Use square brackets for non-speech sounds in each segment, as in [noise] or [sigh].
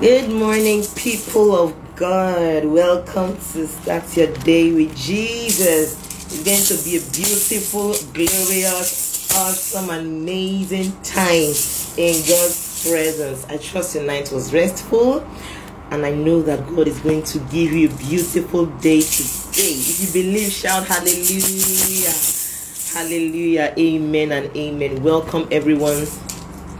Good morning, people of God. Welcome to Start Your Day with Jesus. It's going to be a beautiful, glorious, awesome, amazing time in God's presence. I trust your night was restful, and I know that God is going to give you a beautiful day today. If you believe, shout hallelujah. Hallelujah. Amen and amen. Welcome, everyone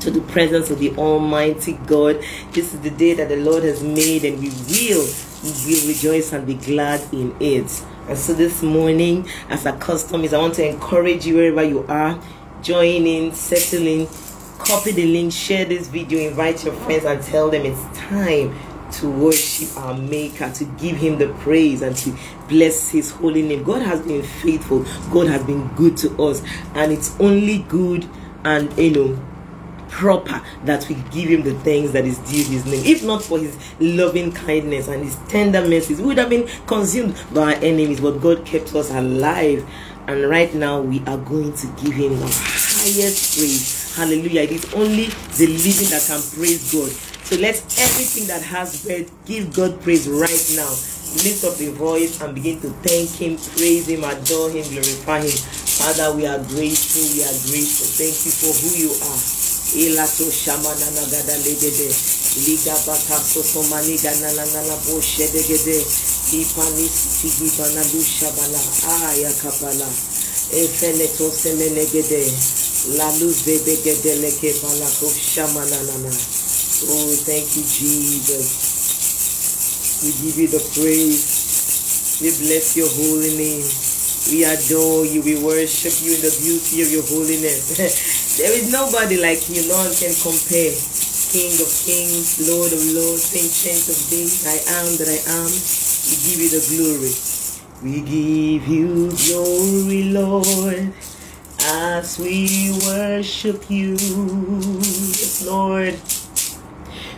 to the presence of the Almighty God. This is the day that the Lord has made, and we will, we will rejoice and be glad in it. And so this morning, as our custom is, I want to encourage you wherever you are, join in, settle in, copy the link, share this video, invite your friends, and tell them it's time to worship our Maker, to give Him the praise, and to bless His holy name. God has been faithful, God has been good to us, and it's only good and you know proper that we give him the things that is due his name. If not for his loving kindness and his tender mercies, we would have been consumed by our enemies, but God kept us alive. And right now, we are going to give him the highest praise. Hallelujah. It is only the living that can praise God. So let everything that has breath give God praise right now. Lift up the voice and begin to thank Him, praise Him, adore Him, glorify Him. Father, we are grateful. We are grateful. Thank you for who you are. Ilato shamana nagada legede liga bata soso maniga nana nana bo shedegede. Ipani tigi bana lusha bala aya kapala efene to semenegede la luz bebegede leke bala ko shamana nana oh thank you jesus. We give you the praise. We bless your holy name. We adore you. We worship you in the beauty of your holiness. [laughs] there is nobody like you. No one can compare. King of kings, Lord of lords, ancient of days. I am that I am. We give you the glory. We give you glory, Lord, as we worship you. Yes, Lord.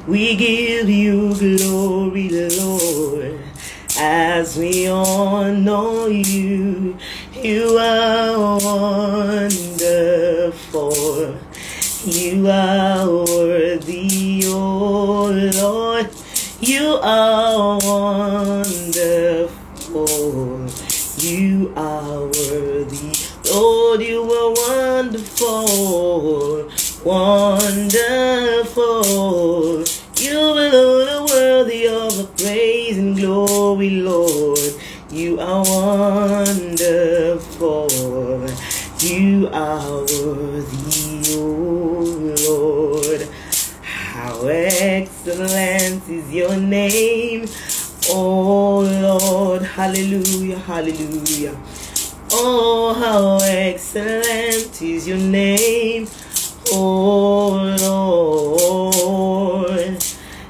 We give you glory, Lord as we honor you. You are wonderful. You are worthy, oh Lord. You are wonderful. You are worthy. Lord, you are wonderful. Wonderful. You are worthy of the praise and glory, Lord. You are wonderful. Are worthy, oh Lord. How excellent is your name, oh Lord. Hallelujah, hallelujah. Oh, how excellent is your name, oh Lord.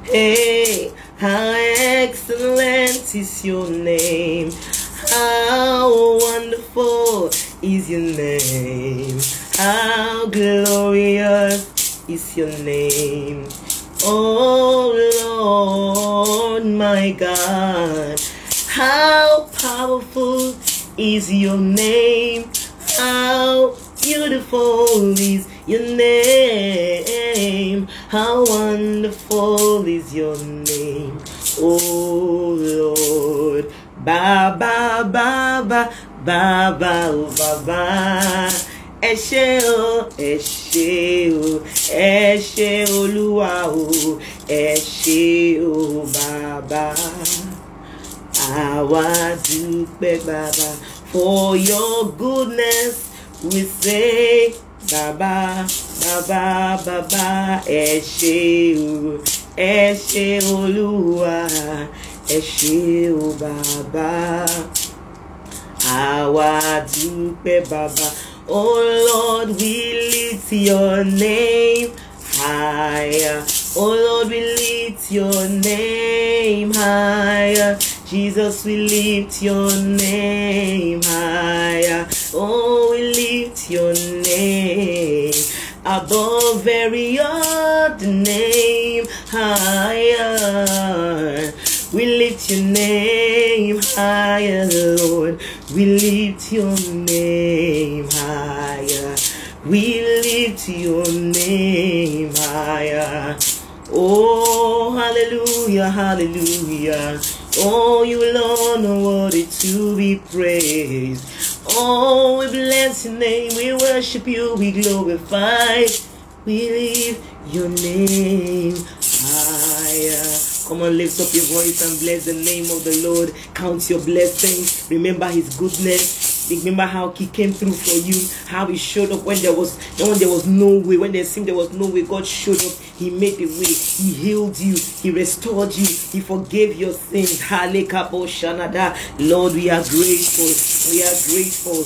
Hey, how excellent is your name. How wonderful is your name. Is your name. Oh Lord, my God. How powerful is your name. How beautiful is your name. How wonderful is your name. Oh Lord. Ba ba ba ba ba ba oh, ba ba. Ẹ ṣé o, ẹ ṣé o, ẹ ṣé Olúwa o, ẹ ṣé o bàbá. Àwa dúpẹ́ bàbá for your goodness we say bàbá bàbá bàbá ẹ ṣé o ẹ ṣé Olúwa ẹ ṣé o bàbá. Àwa dúpẹ́ bàbá. Oh Lord, we lift your name higher. Oh Lord, we lift your name higher. Jesus, we lift your name higher. Oh, we lift your name above every other name higher. We lift your name higher, Lord. We lift your name higher. We lift your name higher. Oh, hallelujah, hallelujah. Oh, you alone are worthy to be praised. Oh, we bless your name, we worship you, we glorify, we lift your name higher. Come on, lift up your voice and bless the name of the Lord. Count your blessings. Remember his goodness. Remember how he came through for you, how he showed up when there was when there was no way, when there seemed there was no way, God showed up, he made the way, he healed you, he restored you, he forgave your sins. Lord, we are grateful. We are grateful.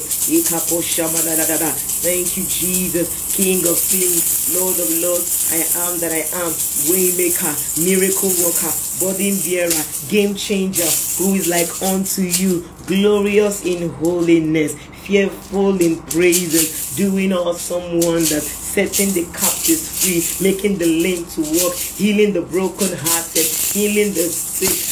Thank you, Jesus, King of Kings, Lord of Lords. I am that I am, Waymaker, Miracle Worker, Burden Bearer, Game Changer, who is like unto you, glorious in holiness, fearful in praises, doing awesome wonders, setting the captives free, making the lame to walk, healing the brokenhearted, healing the sick,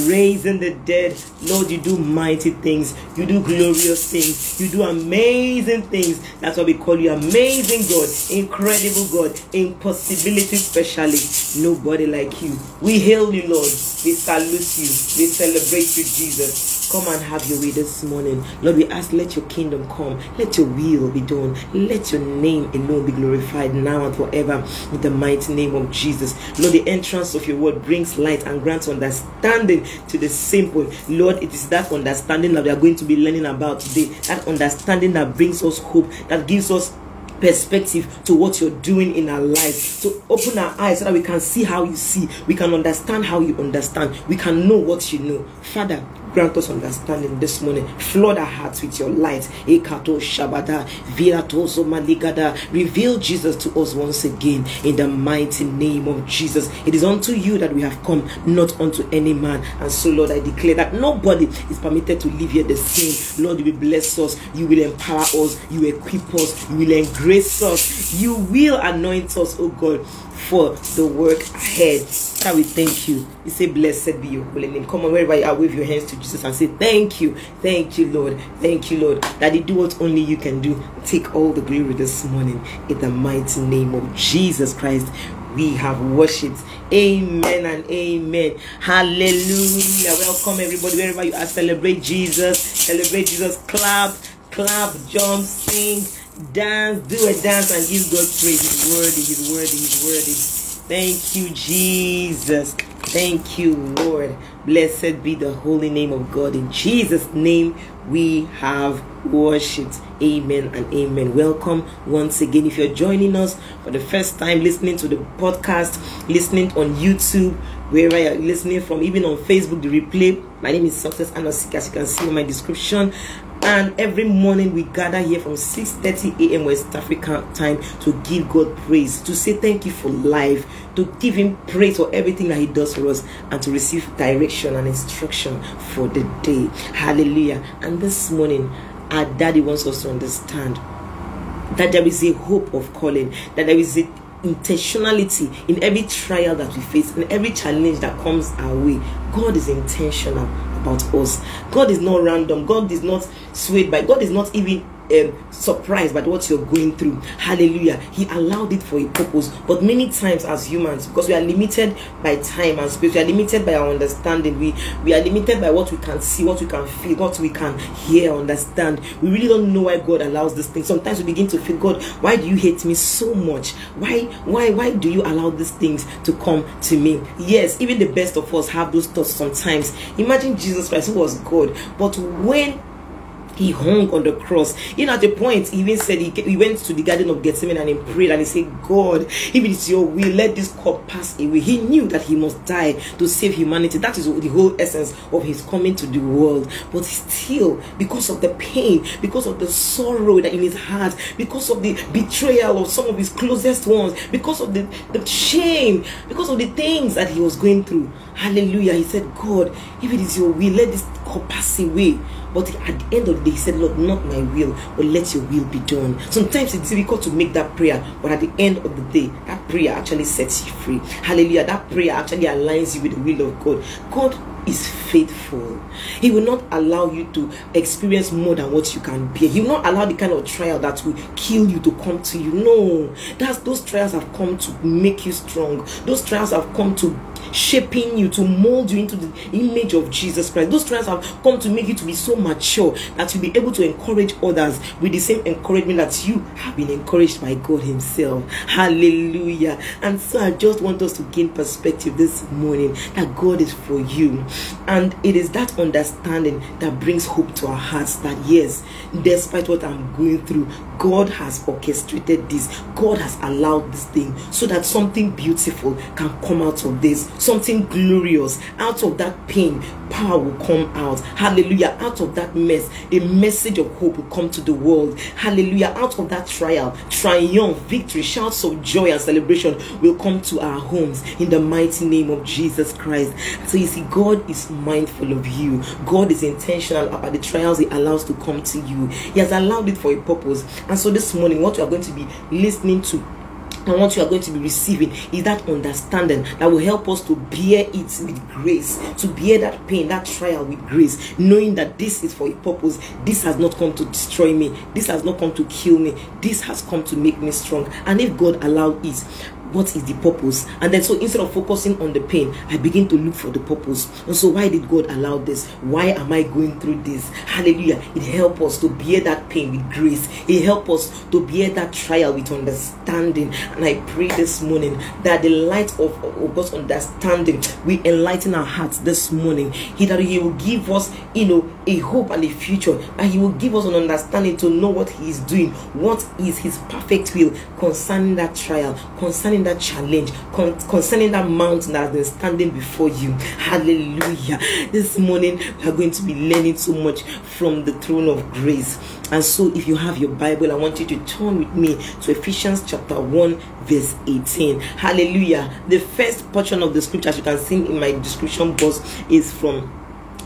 raising the dead. Lord, you do mighty things, you do glorious things, you do amazing things. That's why we call you amazing God, incredible God, impossibility specialist. Nobody like you. We hail you, Lord. We salute you. We celebrate you, Jesus. Come and have your way this morning. Lord, we ask, let your kingdom come. Let your will be done. Let your name alone be glorified now and forever in the mighty name of Jesus. Lord, the entrance of your word brings light and grants understanding to the simple. Lord, it is that understanding that we are going to be learning about today. That understanding that brings us hope, that gives us perspective to what you're doing in our lives to open our eyes so that we can see how you see we can understand how you understand we can know what you know father Grant us understanding this morning. Flood our hearts with your light. Shabada, Maligada. Reveal Jesus to us once again in the mighty name of Jesus. It is unto you that we have come, not unto any man. And so, Lord, I declare that nobody is permitted to live here the same. Lord, you will bless us, you will empower us, you will equip us, you will embrace us, you will anoint us, oh God for the work ahead. God, we thank you. We say, Blessed be your holy name. Come on, wherever you are, wave your hands to Jesus and say, Thank you. Thank you, Lord. Thank you, Lord. That you do what only you can do. Take all the glory this morning in the mighty name of Jesus Christ. We have worshipped. Amen and amen. Hallelujah. Welcome, everybody, wherever you are. Celebrate Jesus. Celebrate Jesus. Clap, clap, jump, sing dance, do a dance, and give God praise. He's worthy, He's worthy, He's worthy. Thank you, Jesus. Thank you, Lord. Blessed be the holy name of God. In Jesus' name, we have worshipped. Amen and amen. Welcome once again. If you're joining us for the first time, listening to the podcast, listening on YouTube, wherever you're listening from, even on Facebook, the replay. My name is Success Anosik, as you can see in my description and every morning we gather here from 6:30 a.m. West African time to give God praise, to say thank you for life, to give Him praise for everything that He does for us, and to receive direction and instruction for the day. Hallelujah! And this morning, our Daddy wants us to understand that there is a hope of calling, that there is a intentionality in every trial that we face and every challenge that comes our way. God is intentional about us. God is not random. God is not swayed by. God is not even um, surprised by what you're going through. Hallelujah. He allowed it for a purpose. But many times as humans, because we are limited by time and space, we are limited by our understanding. We we are limited by what we can see, what we can feel, what we can hear, understand. We really don't know why God allows this thing. Sometimes we begin to feel, God, why do you hate me so much? Why, why, why do you allow these things to come to me? Yes, even the best of us have those thoughts sometimes. Imagine Jesus Christ, who was God, but when he hung on the cross. In at the point, he even said he, he went to the Garden of Gethsemane and he prayed and he said, God, if it is your will, let this cup pass away. He knew that he must die to save humanity. That is the whole essence of his coming to the world. But still, because of the pain, because of the sorrow that in his heart, because of the betrayal of some of his closest ones, because of the, the shame, because of the things that he was going through. Hallelujah. He said, God, if it is your will, let this cup pass away. But at the end of the day, he said, Lord, not my will, but let your will be done. Sometimes it's difficult to make that prayer, but at the end of the day, that prayer actually sets you free. Hallelujah. That prayer actually aligns you with the will of God. God is faithful. He will not allow you to experience more than what you can bear. He will not allow the kind of trial that will kill you to come to you. No, that's those trials have come to make you strong. Those trials have come to shaping you to mold you into the image of Jesus Christ. Those trials have come to make you to be so mature that you'll be able to encourage others with the same encouragement that you have been encouraged by God Himself. Hallelujah. And so I just want us to gain perspective this morning that God is for you. And it is that understanding that brings hope to our hearts that yes, despite what I'm going through, God has orchestrated this. God has allowed this thing so that something beautiful can come out of this, something glorious out of that pain. Power will come out. Hallelujah. Out of that mess, a message of hope will come to the world. Hallelujah. Out of that trial, triumph, victory, shouts of joy and celebration will come to our homes in the mighty name of Jesus Christ. So you see, God is mindful of you. God is intentional about the trials He allows to come to you. He has allowed it for a purpose. And so this morning, what you are going to be listening to and what you are going to be receiving is that understanding that will help us to bear it with grace, to bear that pain, that trial with grace, knowing that this is for a purpose. This has not come to destroy me, this has not come to kill me, this has come to make me strong. And if God allowed it, what is the purpose? And then so instead of focusing on the pain i begin to look for the purpose. And so why did god allow this? Why am i going through this? Hallelujah. It help us to bear that pain with grace. It help us to bear that trial with understanding. And i pray this morning that the light of, of god's understanding will enlighten our hearts this morning. He that he will give us you know a hope and a future. And he will give us an understanding to know what he is doing what is his perfect will concerning that trial concerning concerning that challenge, con- concerning that mountain that has been standing before you. Hallelujah. This morning, we are going to be learning so much from the throne of grace. And so, if you have your Bible, I want you to turn with me to Ephesians chapter 1, verse 18. Hallelujah. The first portion of the scripture, as you can see in my description box, is from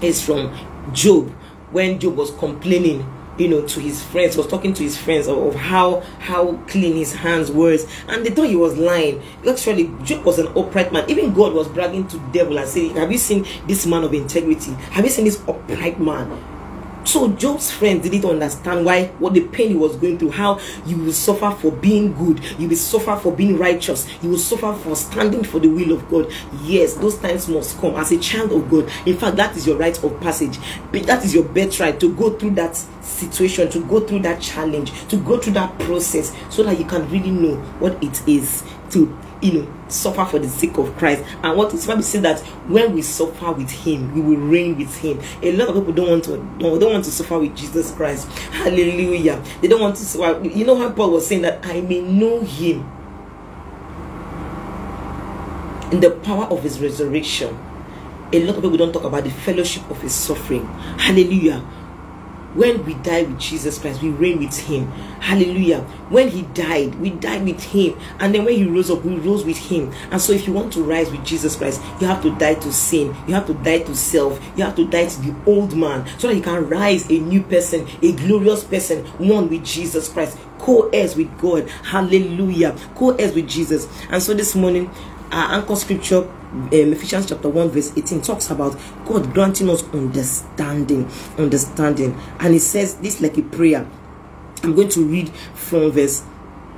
is from Job when Job was complaining you know to his friends was talking to his friends of, of, how how clean his hands were. And they thought he was lying. Actually job was an upright man. Even god was bragging to devil and saying have you seen this man of integrity? Have you seen this upright man so Job's friends didn't understand why what the pain he was going through, how you will suffer for being good, you will suffer for being righteous, you will suffer for standing for the will of God. Yes, those times must come as a child of God. In fact, that is your rite of passage. That is your birthright to go through that situation, to go through that challenge, to go through that process, so that you can really know what it is to you know suffer for the sake of Christ. And what is Bible says that when we suffer with Him, we will reign with Him. A lot of people don't want to don't, want to suffer with Jesus Christ. [laughs] Hallelujah. They don't want to. You know how Paul was saying that I may know Him in the power of His resurrection. A lot of people don't talk about the fellowship of His suffering. Hallelujah when we die with Jesus Christ, we reign with Him. Hallelujah. When He died, we died with Him. And then when He rose up, we rose with Him. And so, if you want to rise with Jesus Christ, you have to die to sin. You have to die to self. You have to die to the old man so that you can rise a new person, a glorious person, one with Jesus Christ, co heirs with God. Hallelujah. Co heirs with Jesus. And so, this morning, our anchor scripture um, Ephesians chapter 1 verse 18 talks about God granting us understanding understanding. And it says this like a prayer. I'm going to read from verse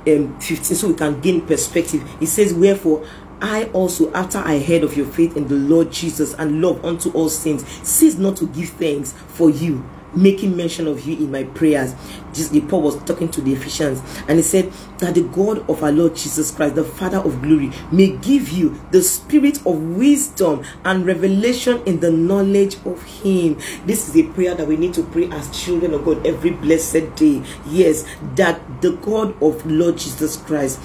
um, 15 so we can gain perspective. It says wherefore I also, after I heard of your faith in the Lord Jesus and love unto all saints, cease not to give thanks for you making mention of you in my prayers. Just the Paul was talking to the Ephesians, and he said that the God of our Lord Jesus Christ, the Father of glory, may give you the spirit of wisdom and revelation in the knowledge of Him. This is a prayer that we need to pray as children of God every blessed day. Yes, that the God of Lord Jesus Christ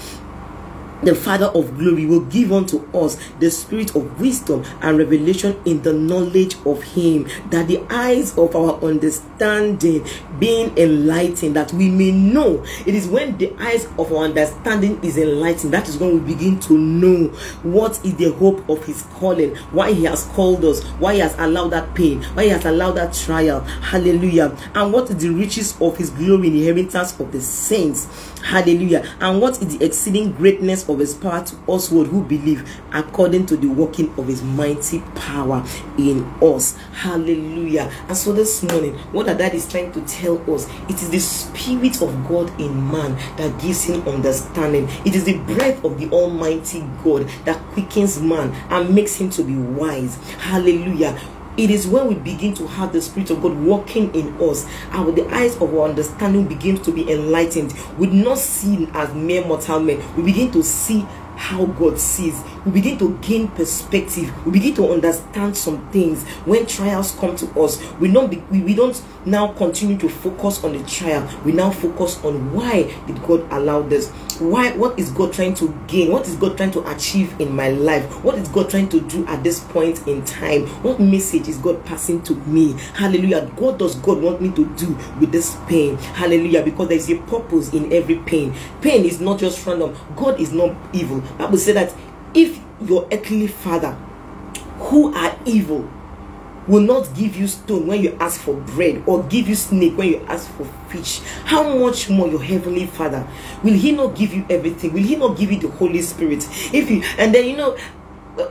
the Father of glory will give unto us the spirit of wisdom and revelation in the knowledge of Him, that the eyes of our understanding being enlightened, that we may know. It is when the eyes of our understanding is enlightened that is when we begin to know what is the hope of His calling, why He has called us, why He has allowed that pain, why He has allowed that trial. Hallelujah. And what is the riches of His glory inheritance of the saints. Hallelujah. And what is the exceeding greatness of his power to us who believe according to the working of his mighty power in us. Hallelujah. And so this morning, what that, that is trying to tell us, it is the spirit of God in man that gives him understanding. It is the breath of the Almighty God that quickens man and makes him to be wise. Hallelujah it is when we begin to have the Spirit of God working in us, and with the eyes of our understanding begins to be enlightened. We not seen as mere mortal men. We begin to see how God sees. We begin to gain perspective. We begin to understand some things. When trials come to us, we don't be, we, we don't now continue to focus on the trial. We now focus on why did God allow this? Why what is God trying to gain? What is God trying to achieve in my life? What is God trying to do at this point in time? What message is God passing to me? Hallelujah. What does God want me to do with this pain? Hallelujah. Because there is a purpose in every pain. Pain is not just random. God is not evil. Bible say that if your earthly father who are evil will not give you stone when you ask for bread or give you snake when you ask for fish how much more your heavenly father? Will he not give you everything? Will he not give you the holy spirit? If you and then you know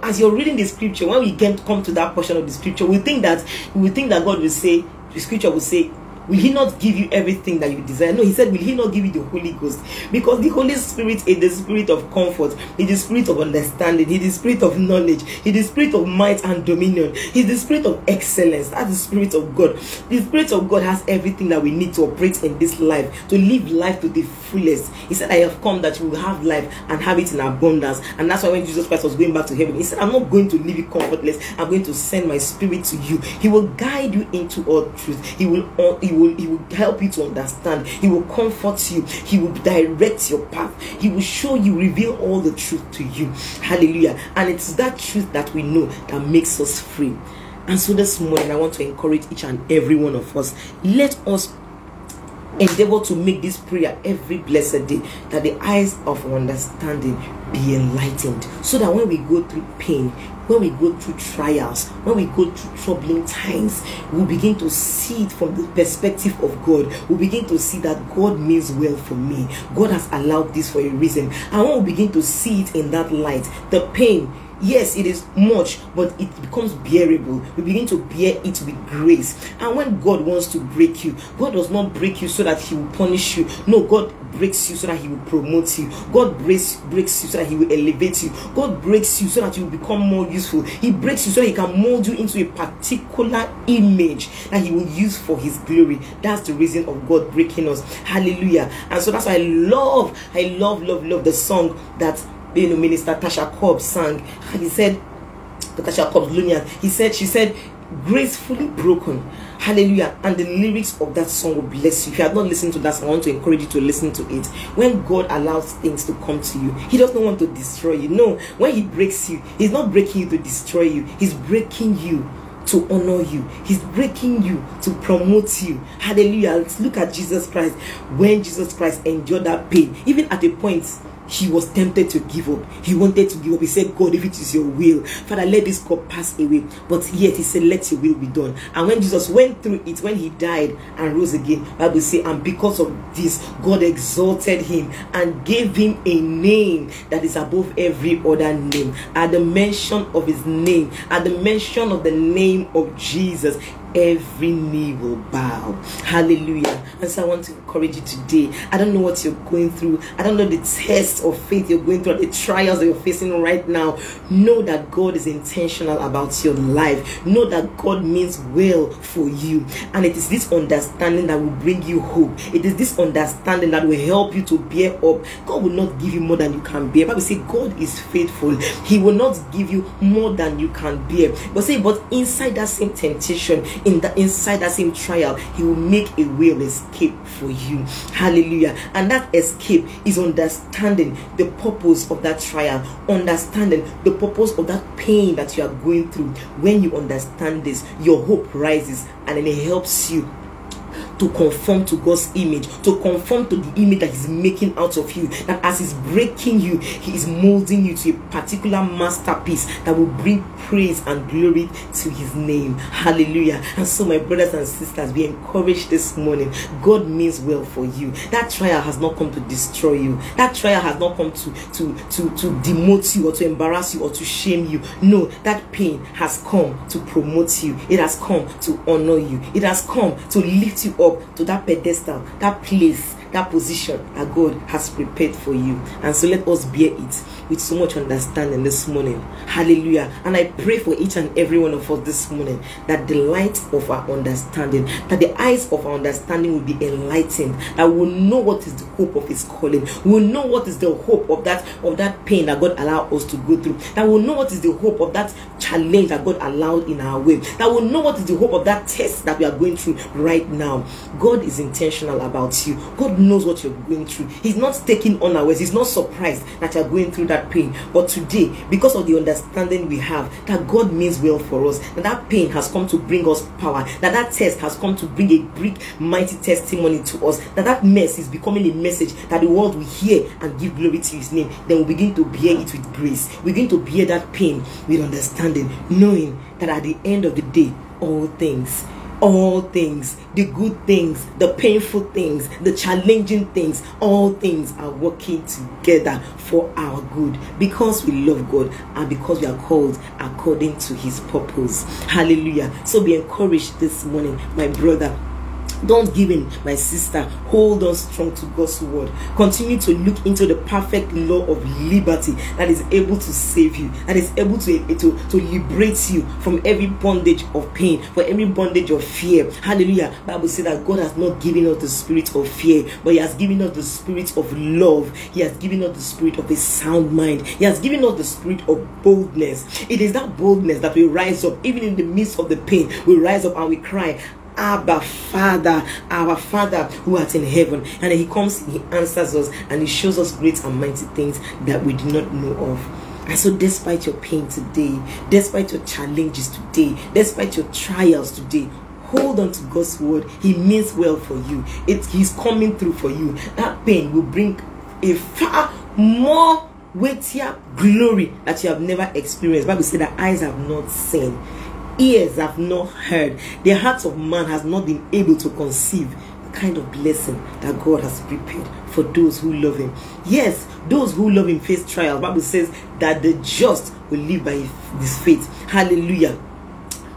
as you're reading the scripture when we get come to that portion of the scripture we think that we think that god will say the scripture will say Will He not give you everything that you desire? No, He said, Will He not give you the Holy Ghost? Because the Holy Spirit is the spirit of comfort, He is the spirit of understanding, He is the spirit of knowledge, He is the spirit of might and dominion, is the spirit of excellence. That's the spirit of God. The spirit of God has everything that we need to operate in this life, to live life to the fullest. He said, I have come that you will have life and have it in abundance. And that's why when Jesus Christ was going back to heaven, He said, I'm not going to leave you comfortless, I'm going to send my spirit to you. He will guide you into all truth. He will, he will will he will help you to understand. He will comfort you. He will direct your path. He will show you reveal all the truth to you. Hallelujah. And it's that truth that we know that makes us free. And so this morning i want to encourage each and every one of us. Let us endeavor to make this prayer every blessed day that the eyes of understanding be enlightened so that when we go through pain when we go through trials when we go through troubling times we begin to see it from the perspective of god. We begin to see that god means well for me. God has allowed this for a reason. And when we begin to see it in that light the pain yes it is much but it becomes bearable. We begin to bear it with grace. And when god wants to break you god does not break you so that he will punish you. No god breaks you so that he will promote you. God breaks breaks you so that he will elevate you. God breaks you so that you will become more useful. He breaks you so he can mold you into a particular image that he will use for his glory. That's the reason of god breaking us. Hallelujah. And so that's why i love i love love love the song that you know, Minister Tasha Cobbs sang. He said, Tasha Cobbs Leonard, he said, she said, gracefully broken. Hallelujah. And the lyrics of that song will bless you. If you have not listened to that song, I want to encourage you to listen to it. When God allows things to come to you, He does not want to destroy you. No, when He breaks you, He's not breaking you to destroy you, He's breaking you to honor you. He's breaking you to promote you. Hallelujah. Look at Jesus Christ. When Jesus Christ endured that pain, even at a point he was tempted to give up. He wanted to give up. He said, God, if it is your will, Father, let this cup pass away. But yet he said, Let your will be done. And when Jesus went through it, when he died and rose again, Bible say, and because of this, God exalted him and gave him a name that is above every other name. At the mention of his name, at the mention of the name of Jesus, every knee will bow. Hallelujah. And so I want to encourage you today. I don't know what you're going through. I don't know the tests of faith you're going through, the trials that you're facing right now. Know that God is intentional about your life. Know that God means well for you. And it is this understanding that will bring you hope. It is this understanding that will help you to bear up. God will not give you more than you can bear. Bible say God is faithful. He will not give you more than you can bear. But say, but inside that same temptation, in the inside that same trial, He will make a way of escape for you. Hallelujah. And that escape is understanding the purpose of that trial, understanding the purpose of that pain that you are going through. When you understand this, your hope rises and it helps you to conform to God's image, to conform to the image that He's making out of you. That as He's breaking you, He is molding you to a particular masterpiece that will bring praise and glory to His name. Hallelujah. And so, my brothers and sisters, be encouraged this morning. God means well for you. That trial has not come to destroy you. That trial has not come to to to to demote you or to embarrass you or to shame you. No, that pain has come to promote you. It has come to honor you. It has come to lift you up to that pedestal, that place, that position that God has prepared for you. And so let us bear it with so much understanding this morning. Hallelujah. And I pray for each and every one of us this morning that the light of our understanding, that the eyes of our understanding will be enlightened, that we'll know what is the hope of his calling. We'll know what is the hope of that of that pain that God allowed us to go through. That we'll know what is the hope of that challenge that God allowed in our way. That we'll know what is the hope of that test that we are going through right now. God is intentional about you. God knows what you're going through. He's not taking unawares. He's not surprised that you're going through that pain. But today, because of the understanding we have that God means well for us, that that pain has come to bring us power, that that test has come to bring a great, mighty testimony to us, that that mess is becoming a message that the world will hear and give glory to His name, then we begin to bear it with grace. We begin to bear that pain with understanding, knowing that at the end of the day, all things all things, the good things, the painful things, the challenging things, all things are working together for our good because we love God and because we are called according to his purpose. Hallelujah. So be encouraged this morning, my brother don't give in, my sister. Hold on strong to God's word. Continue to look into the perfect law of liberty that is able to save you, that is able to, to, to liberate you from every bondage of pain, for every bondage of fear. Hallelujah. Bible says that God has not given us the spirit of fear, but He has given us the spirit of love. He has given us the spirit of a sound mind. He has given us the spirit of boldness. It is that boldness that will rise up, even in the midst of the pain. We rise up and we cry, Abba Father, our Father who art in heaven. And he comes, he answers us, and he shows us great and mighty things that we do not know of. And so, despite your pain today, despite your challenges today, despite your trials today, hold on to God's word. He means well for you. It, he's coming through for you. That pain will bring a far more weightier glory that you have never experienced. Bible said that eyes have not seen ears have not heard, the heart of man has not been able to conceive the kind of blessing that God has prepared for those who love Him. Yes, those who love Him face trials. Bible says that the just will live by this faith. Hallelujah.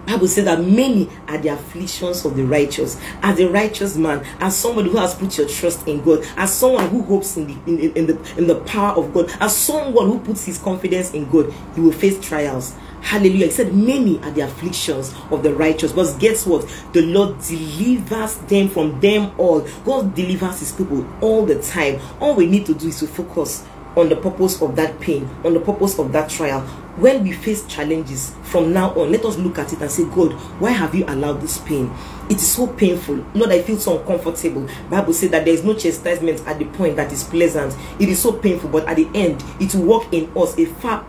Bible says that many are the afflictions of the righteous. As a righteous man, as somebody who has put your trust in God, as someone who hopes in the in, in the in the power of God, as someone who puts his confidence in God, you will face trials. Hallelujah. He said, Many are the afflictions of the righteous. But guess what? The Lord delivers them from them all. God delivers his people all the time. All we need to do is to focus on the purpose of that pain, on the purpose of that trial. When we face challenges from now on, let us look at it and say, God, why have you allowed this pain? It is so painful. Lord, I feel so uncomfortable. Bible says that there is no chastisement at the point that is pleasant. It is so painful, but at the end, it will work in us a far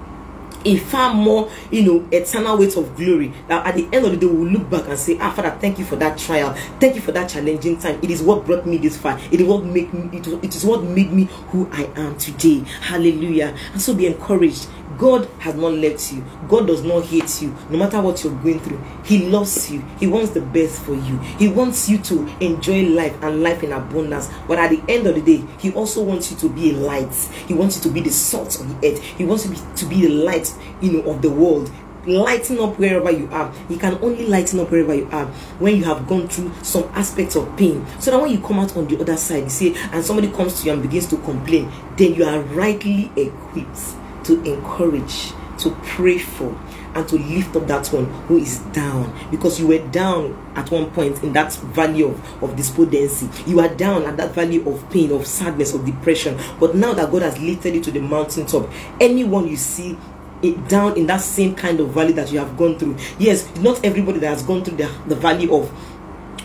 a far more, you know, eternal weight of glory. That at the end of the day, we'll look back and say, Ah, Father, thank you for that trial. Thank you for that challenging time. It is what brought me this far. It is what make me. It, it is what made me who I am today. Hallelujah. And so be encouraged. God has not left you. God does not hate you. No matter what you're going through, He loves you. He wants the best for you. He wants you to enjoy life and life in abundance. But at the end of the day, He also wants you to be a light. He wants you to be the salt of the earth. He wants you to be the light, you know, of the world lighting up wherever you are. You can only lighten up wherever you are when you have gone through some aspects of pain. So that when you come out on the other side, you see, and somebody comes to you and begins to complain, then you are rightly equipped to encourage, to pray for, and to lift up that one who is down. Because you were down at one point in that valley of, of despondency. You are down at that valley of pain of sadness of depression. But now that god has lifted you to the mountaintop anyone you see it down in that same kind of valley that you have gone through yes not everybody that has gone through the, the valley of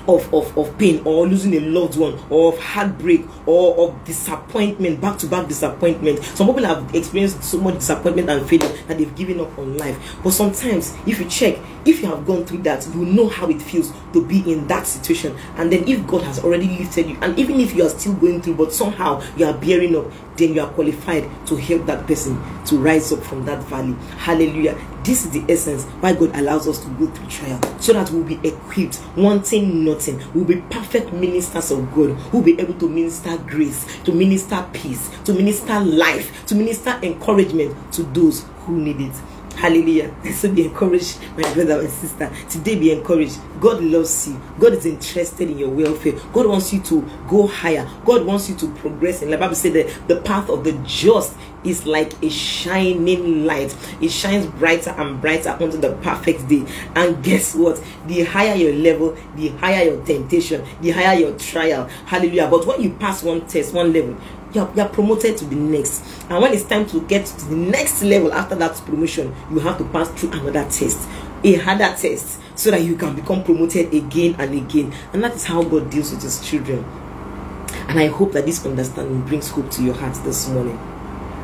of, of, of pain or losing a loved one or of heartbreak or of disappointment, back to back disappointment. Some people have experienced so much disappointment and failure that they've given up on life. But sometimes, if you check, if you have gone through that, you know how it feels to be in that situation. And then, if God has already lifted you, and even if you are still going through, but somehow you are bearing up, then you are qualified to help that person to rise up from that valley. Hallelujah. This is the essence why God allows us to go through trial so that we'll be equipped, wanting nothing. We'll be perfect ministers of God who'll be able to minister grace, to minister peace, to minister life, to minister encouragement to those who need it. Hallelujah. [laughs] So be encouraged, my brother and sister. Today be encouraged. God loves you. God is interested in your welfare. God wants you to go higher. God wants you to progress. And the Bible said that the path of the just is like a shining light. It shines brighter and brighter unto the perfect day. And guess what? The higher your level, the higher your temptation, the higher your trial. Hallelujah. But when you pass one test, one level, you're, you're promoted to the next. And when it's time to get to the next level after that promotion you have to pass through another test a harder test so that you can become promoted again and again. And that is how god deals with his children. And i hope that this understanding brings hope to your heart this morning.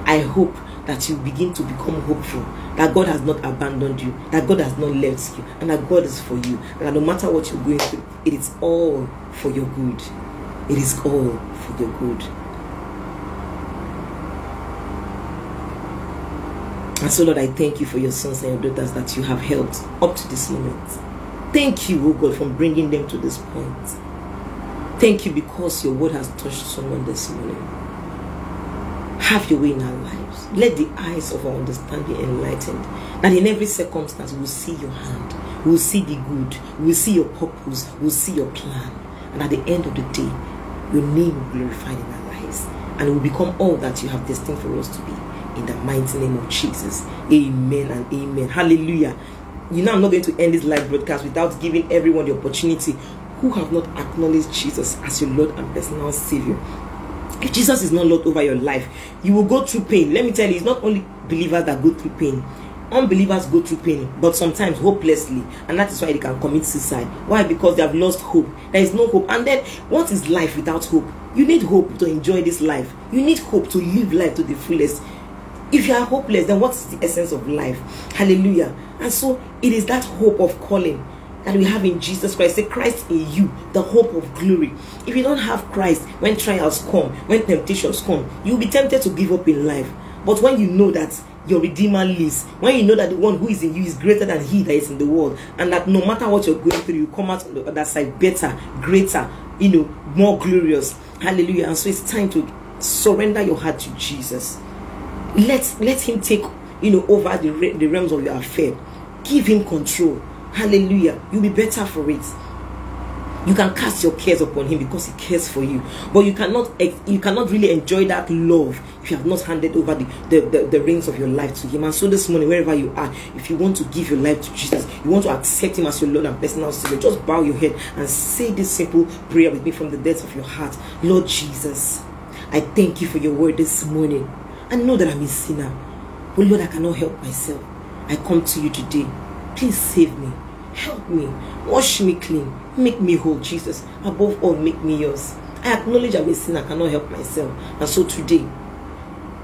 I hope that you begin to become hopeful that God has not abandoned you, that God has not left you, and that God is for you, and that no matter what you're going through, it is all for your good. It is all for your good. And so, Lord, I thank you for your sons and your daughters that you have helped up to this moment. Thank you, oh God, for bringing them to this point. Thank you because your word has touched someone this morning. Have your way in our lives. Let the eyes of our understanding be enlightened. That in every circumstance we'll see your hand. We'll see the good. We'll see your purpose. We'll see your plan. And at the end of the day, your name will be glorified in our lives. And will become all that you have destined for us to be in the mighty name of Jesus. Amen and amen. Hallelujah. You know, I'm not going to end this live broadcast without giving everyone the opportunity who have not acknowledged Jesus as your Lord and personal Savior. If Jesus is not Lord over your life, you will go through pain. Let me tell you, it's not only believers that go through pain. Unbelievers go through pain, but sometimes hopelessly, and that is why they can commit suicide. Why? Because they have lost hope. There is no hope. And then, what is life without hope? You need hope to enjoy this life. You need hope to live life to the fullest. If you are hopeless, then what is the essence of life? Hallelujah. And so it is that hope of calling that we have in Jesus Christ. Say, Christ in you, the hope of glory. If you don't have Christ, when trials come, when temptations come, you'll be tempted to give up in life. But when you know that your Redeemer lives, when you know that the one who is in you is greater than he that is in the world, and that no matter what you're going through, you come out on the other side better, greater, you know, more glorious. Hallelujah. And so it's time to surrender your heart to Jesus let let him take you know over the, the realms of your affair. Give him control. Hallelujah. You'll be better for it. You can cast your cares upon him because he cares for you. But you cannot you cannot really enjoy that love if you have not handed over the, the, the, the reins of your life to him. And so this morning wherever you are if you want to give your life to jesus you want to accept him as your lord and personal savior just bow your head and say this simple prayer with me from the depths of your heart. Lord jesus i thank you for your word this morning I know that I'm a sinner. But Lord, I cannot help myself. I come to you today. Please save me. Help me. Wash me clean. Make me whole, Jesus. Above all, make me yours. I acknowledge I'm a sinner. I cannot help myself. And so today,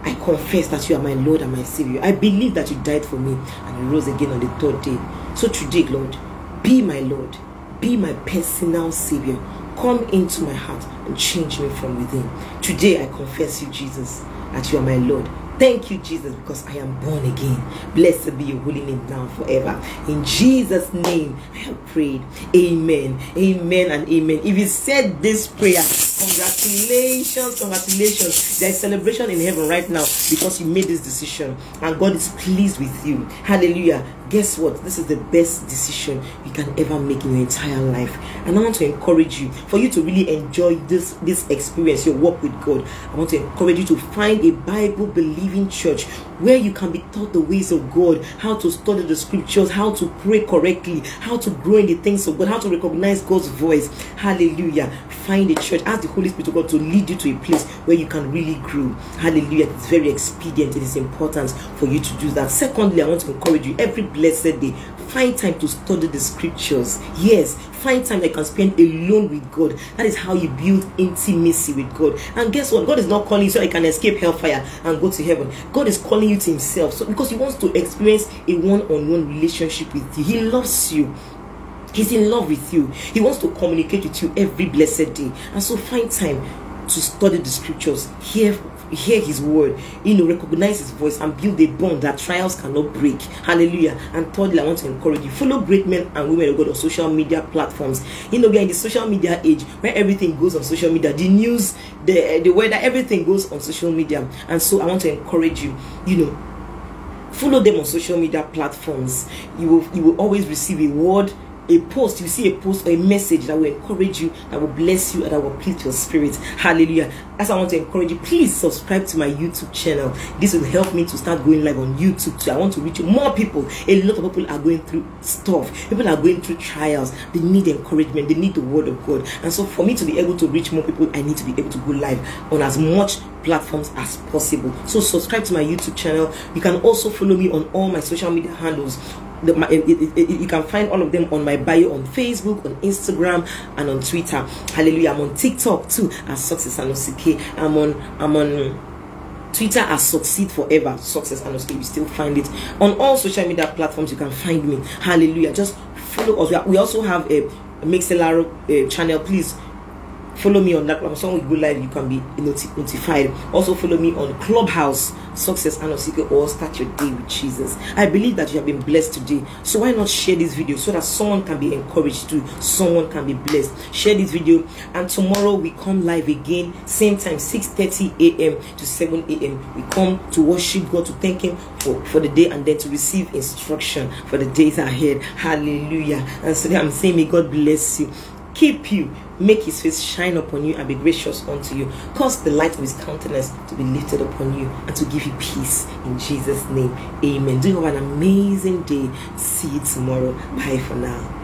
I confess that you are my Lord and my Savior. I believe that you died for me and you rose again on the third day. So today, Lord, be my Lord. Be my personal Savior. Come into my heart and change me from within. Today, I confess you, Jesus that you are my Lord. Thank you, Jesus, because I am born again. Blessed be your holy name now forever. In Jesus' name, I have prayed. Amen. Amen and amen. If you said this prayer, congratulations, congratulations. There is celebration in heaven right now because you made this decision and God is pleased with you. Hallelujah guess what? This is the best decision you can ever make in your entire life. And I want to encourage you for you to really enjoy this this experience, your walk with God. I want to encourage you to find a Bible believing church where you can be taught the ways of God, how to study the scriptures, how to pray correctly, how to grow in the things of God, how to recognize God's voice. Hallelujah. Find a church, ask the Holy Spirit of God to lead you to a place where you can really grow. Hallelujah. It's very expedient, it is important for you to do that. Secondly, I want to encourage you every blessed day find time to study the scriptures. Yes, find time that you can spend alone with God. That is how you build intimacy with God. And guess what? God is not calling you so you can escape hellfire and go to heaven. God is calling you to Himself. So because He wants to experience a one-on-one relationship with you. He loves you. He's in love with you. He wants to communicate with you every blessed day. And so find time to study the scriptures, hear hear his word, you know, recognize his voice and build a bond that trials cannot break. Hallelujah. And thirdly, I want to encourage you follow great men and women of God on social media platforms. You know, we are in the social media age where everything goes on social media, the news, the the weather, everything goes on social media. And so I want to encourage you, you know, follow them on social media platforms. You will you will always receive a word a post, you see a post or a message that will encourage you, that will bless you, and that will please your spirit. Hallelujah. As I want to encourage you, please subscribe to my YouTube channel. This will help me to start going live on YouTube too. I want to reach more people. A lot of people are going through stuff, people are going through trials. They need encouragement, they need the word of God. And so, for me to be able to reach more people, I need to be able to go live on as much platforms as possible. So, subscribe to my YouTube channel. You can also follow me on all my social media handles the, my, it, it, it, you can find all of them on my bio on Facebook, on Instagram, and on Twitter. Hallelujah! I'm on TikTok too as Success. I'm on I'm on Twitter as Succeed Forever, Success OCK. You still find it on all social media platforms. You can find me. Hallelujah! Just follow us. We also have a, Mixlr uh, channel. Please follow me on that platform. we go live, you can be notified. Also follow me on Clubhouse, Success and Osike, or start your day with Jesus. I believe that you have been blessed today. So why not share this video so that someone can be encouraged too, someone can be blessed. Share this video, and tomorrow we come live again, same time, 6:30 a.m. to 7 a.m. We come to worship God, to thank Him for, for the day, and then to receive instruction for the days ahead. Hallelujah. And so I'm saying, may God bless you keep you, make his face shine upon you, and be gracious unto you. Cause the light of his countenance to be lifted upon you and to give you peace in Jesus' name. Amen. Do you have an amazing day. See you tomorrow. Bye for now.